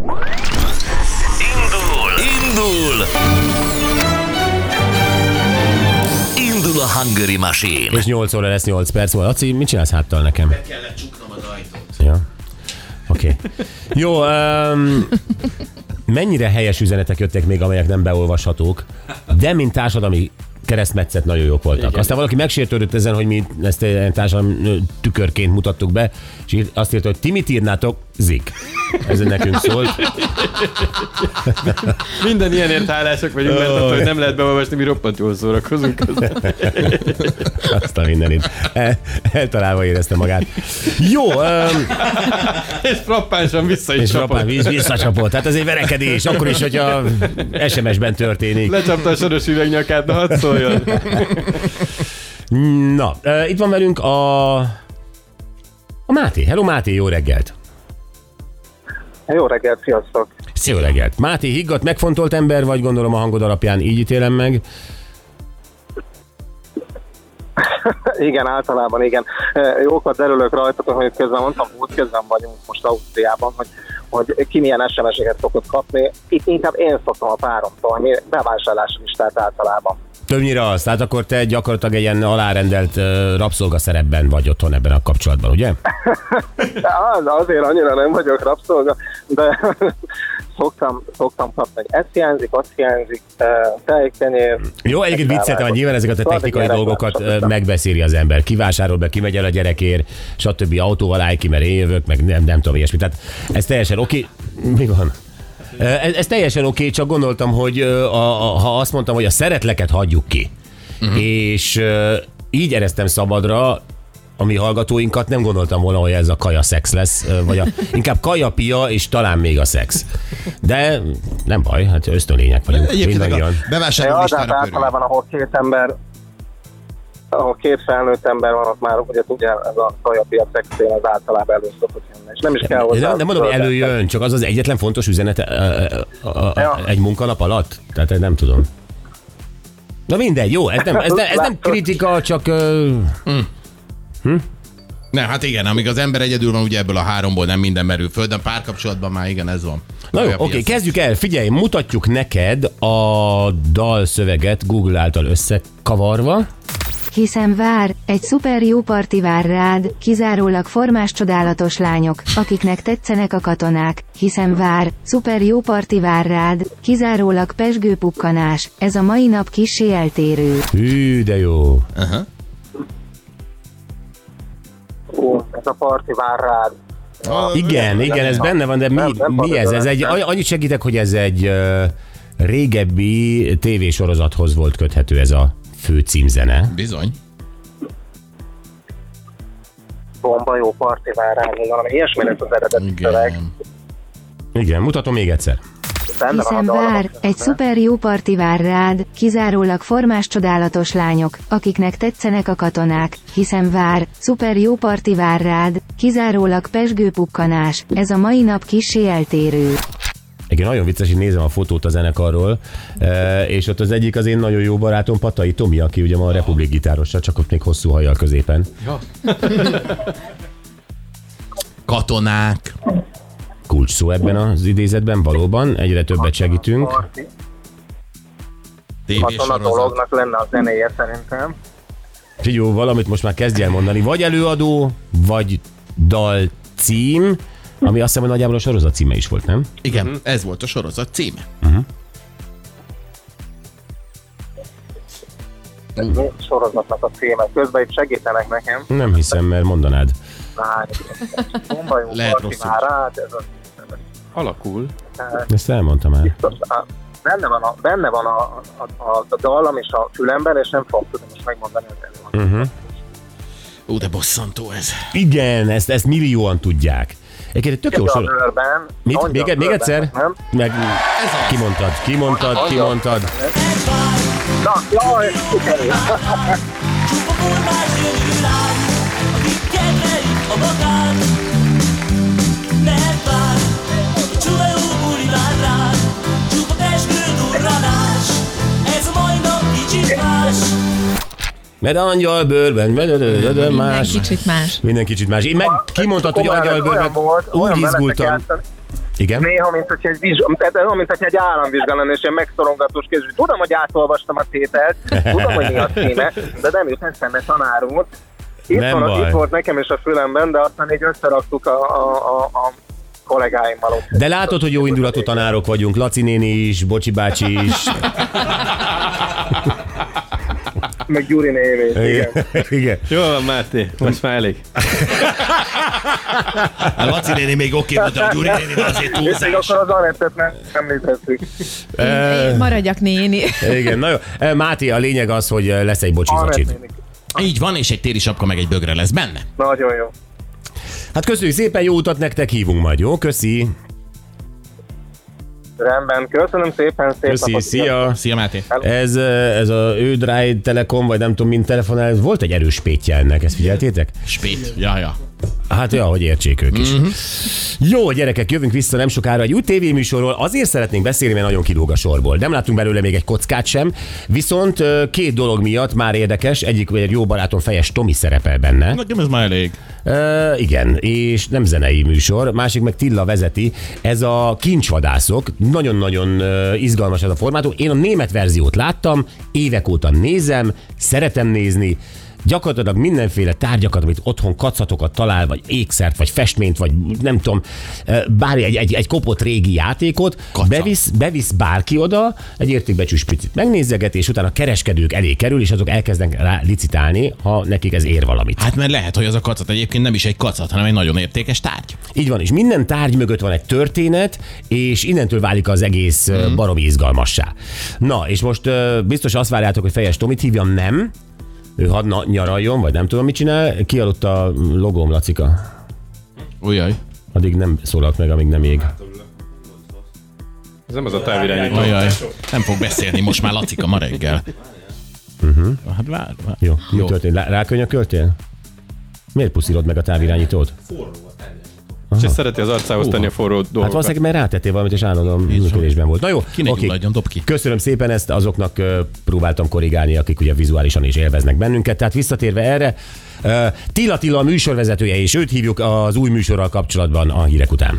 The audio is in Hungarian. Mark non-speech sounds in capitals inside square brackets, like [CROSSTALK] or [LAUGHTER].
Indul! Indul! Indul a Hungary Machine! És 8 óra lesz 8 perc múlva. Laci, mit csinálsz háttal nekem? Be kellett csuknom az ajtót. Ja. Oké. Okay. Jó, um, mennyire helyes üzenetek jöttek még, amelyek nem beolvashatók, de mint társadalmi keresztmetszet nagyon jók voltak. Igen. Aztán valaki megsértődött ezen, hogy mi ezt egy társadalmi tükörként mutattuk be, és azt írta, hogy ti mit írnátok? Zik. Ez nekünk szólt. Minden ilyen értállások vagyunk, mert attól, hogy nem lehet beolvasni, mi roppant jól szórakozunk. Azt a mindenit. El, eltalálva érezte magát. Jó. Um, és frappánsan vissza is és frappán visszacsapott. Tehát ez egy verekedés, akkor is, hogyha SMS-ben történik. Lecsapta a soros üvegnyakát, de hadd szóljon. Na, uh, itt van velünk a a Máté. Hello Máté, jó reggelt! Jó reggelt, sziasztok! Jó reggelt! Máté higgadt, megfontolt ember vagy, gondolom a hangod alapján így ítélem meg. [LAUGHS] igen, általában igen. Jókat derülök rajtatok, hogy közben mondtam, úgy közben vagyunk most Ausztriában, hogy, hogy ki milyen SMS-eket szokott kapni. Itt inkább én szoktam a páromtól, mi bevásárlási listát általában. Többnyire az, tehát akkor te gyakorlatilag egy ilyen alárendelt uh, rabszolgaszerepben vagy otthon ebben a kapcsolatban, ugye? [LAUGHS] az, azért annyira nem vagyok rabszolga, de [LAUGHS] szoktam, szoktam kapni, hogy ez hiányzik, az hiányzik, tejkenyér. Jó, egyébként vicceltem, hogy nyilván ezeket a technikai dolgokat megbeszéli az ember. Kivásárol be, kimegy el a gyerekért, stb. autóval állj ki, mert én jövök, meg nem, nem tudom, ilyesmi. Tehát ez teljesen oké. Okay. Mi van? Ez, ez teljesen oké, okay, csak gondoltam, hogy a, a, ha azt mondtam, hogy a szeretleket hagyjuk ki, uh-huh. és így ereztem szabadra, a mi hallgatóinkat, nem gondoltam volna, hogy ez a kaja szex lesz, vagy a, inkább kaja pia, és talán még a szex. De nem baj, hát ösztönlények vagyunk. Egyébként a bevásárló listára ja, általában, ahol két ember ahol két felnőtt ember van, ott már ugye tudja, ez a kajapiac extrém az általában elő szokott jönni. És nem is kell hozzá. Nem, nem mondom, hogy előjön, csak az az egyetlen fontos üzenet a, a, a, a, ja. egy munkanap alatt? Tehát nem tudom. Na mindegy, jó, ez nem, ez nem, ez nem kritika, csak... Uh, hm. Nem, hát igen, amíg az ember egyedül van, ugye ebből a háromból nem minden merül föl, de párkapcsolatban már igen, ez van. Na jó, oké, okay, kezdjük el. Figyelj, mutatjuk neked a dalszöveget Google által összekavarva. Hiszen vár, egy szuper jó parti vár rád, kizárólag formás csodálatos lányok, akiknek tetszenek a katonák, hiszen vár, szuper jó parti vár rád, kizárólag pesgő pukkanás, ez a mai nap kisé eltérő. Hű, de jó. Uh-huh. Ó, ez a parti vár rád. Ah, igen, nem, igen, ez benne van, de mi, nem, nem mi ez? Ez egy, annyit segítek, hogy ez egy uh, régebbi tévésorozathoz volt köthető ez a fő címzene. Bizony. Bomba jó parti vár rád, valami ilyesmi lesz az eredeti szöveg. Igen, mutatom még egyszer. Hiszen vár, egy szuper jó parti vár rád, kizárólag formás csodálatos lányok, akiknek tetszenek a katonák, hiszen vár, szuper jó parti vár rád, kizárólag pesgő pukkanás, ez a mai nap kisé eltérő. Igen, nagyon vicces, hogy nézem a fotót a zenekarról, és ott az egyik az én nagyon jó barátom Patai Tomi, aki ugye ma a Republik gitárosa, csak ott még hosszú hajjal középen. Ja. [LAUGHS] Katonák kulcs szó ebben az idézetben, valóban, egyre többet segítünk. Katona dolognak lenne a zenéje szerintem. Figyó, valamit most már kezdj el mondani. Vagy előadó, vagy dal cím, ami azt hiszem, hogy nagyjából a sorozat címe is volt, nem? Igen, uh-huh. ez volt a sorozat címe. Uh-huh. Uh. sorozatnak a címe. Közben itt segítenek nekem. Nem hiszem, mert mondanád. [LAUGHS] Lehet rosszul. Rád, ez a Alakul. Ezt elmondtam már. benne van, a, benne van a, a, a, a dallam és a fülemben, és nem fogom tudni most megmondani, hogy ez van. Uh-huh. Ó, de bosszantó ez. Igen, ezt, ezt millióan tudják. Egyébként tök jó sor. Mit? Még, még egyszer? Nem? Meg kimondtad, kimondtad, kimondtad. Na, jaj, sikerült. Mert angyal bőrben, más. Minden kicsit más. Minden kicsit más. Én meg kimondtad, hogy angyal bőrben úgy izgultam. Igen? Néha, mint hogyha egy, vizs- olyan, mint hogyha egy államvizsgál lenne, és ilyen megszorongatós kézű. Tudom, hogy átolvastam a tételt, tudom, hogy mi a címe, de nem jut eszembe tanár úr. Itt, Nem van, baj. itt volt nekem is a fülemben, de aztán így összeraktuk a, a, a, a kollégáimmal. De látod, hogy jó indulatú tanárok vagyunk. Laci néni is, Bocsi bácsi is. [LAUGHS] Meg Gyuri névét, igen. [LAUGHS] Igen. Jól van, Máté, most már elég. A [LAUGHS] Laci néni még oké volt, de a Gyuri néni azért És még túlzás. akkor az Anettet nem említettük. Én maradjak néni. [LAUGHS] Igen, na jó. Máté, a lényeg az, hogy lesz egy bocsi Anett zacsid. néni. Így van, és egy téli sapka meg egy bögre lesz benne. Nagyon jó. Hát köszönjük szépen, jó utat nektek hívunk majd, jó? Köszi. Rendben, köszönöm szépen, szép Köszi, napot. szia. Szia Máté. Ez, eh, ez a Ödráj Telekom, vagy nem tudom, mint telefonál, ez volt egy erős pétje ennek, ezt figyeltétek? Spét. Ja, ja. Hát ja, hogy értsék ők is. Mm-hmm. Jó, gyerekek, jövünk vissza nem sokára egy új tévéműsorról. Azért szeretnénk beszélni, mert nagyon kilóg a sorból. Nem láttunk belőle még egy kockát sem, viszont két dolog miatt már érdekes. Egyik egy jó barátom fejes Tomi szerepel benne. Nekem ez már elég. Uh, igen, és nem zenei műsor, másik meg Tilla vezeti. Ez a kincsvadászok, nagyon-nagyon izgalmas ez a formátum. Én a német verziót láttam, évek óta nézem, szeretem nézni, gyakorlatilag mindenféle tárgyakat, amit otthon kacatokat talál, vagy ékszert, vagy festményt, vagy nem tudom, bármi egy, egy, egy kopott régi játékot, Kaca. bevisz, bevisz bárki oda, egy értékbecsű spricit megnézeget, és utána a kereskedők elé kerül, és azok elkezdenek rá licitálni, ha nekik ez ér valamit. Hát mert lehet, hogy az a kacat egyébként nem is egy kacat, hanem egy nagyon értékes tárgy. Így van, és minden tárgy mögött van egy történet, és innentől válik az egész mm. baromi izgalmassá. Na, és most biztos azt várjátok, hogy Fejes Tomit hívjam, nem? Ő hadd nyaraljon, vagy nem tudom, mit csinál. Kialudt a logóm, Lacika. Ujjaj. Addig nem szólalt meg, amíg nem ég. Ez nem az a távirányító. Ujjaj. Nem fog beszélni most már Lacika ma reggel. Uh-huh. Hát vár, vár. Jó, mi Jó. történt? Lá- Rákönyököltél? Miért puszírod meg a távirányítót? És ezt szereti az arcához tenni a forró Hát dolgokat. valószínűleg mert rátettél valamit, és állandóan működésben volt. Na jó, Ki ne oké. gyulladjon, dob ki. Köszönöm szépen ezt, azoknak próbáltam korrigálni, akik ugye vizuálisan is élveznek bennünket. Tehát visszatérve erre, ö, Tilla Tilla a műsorvezetője, és őt hívjuk az új műsorral kapcsolatban a hírek után.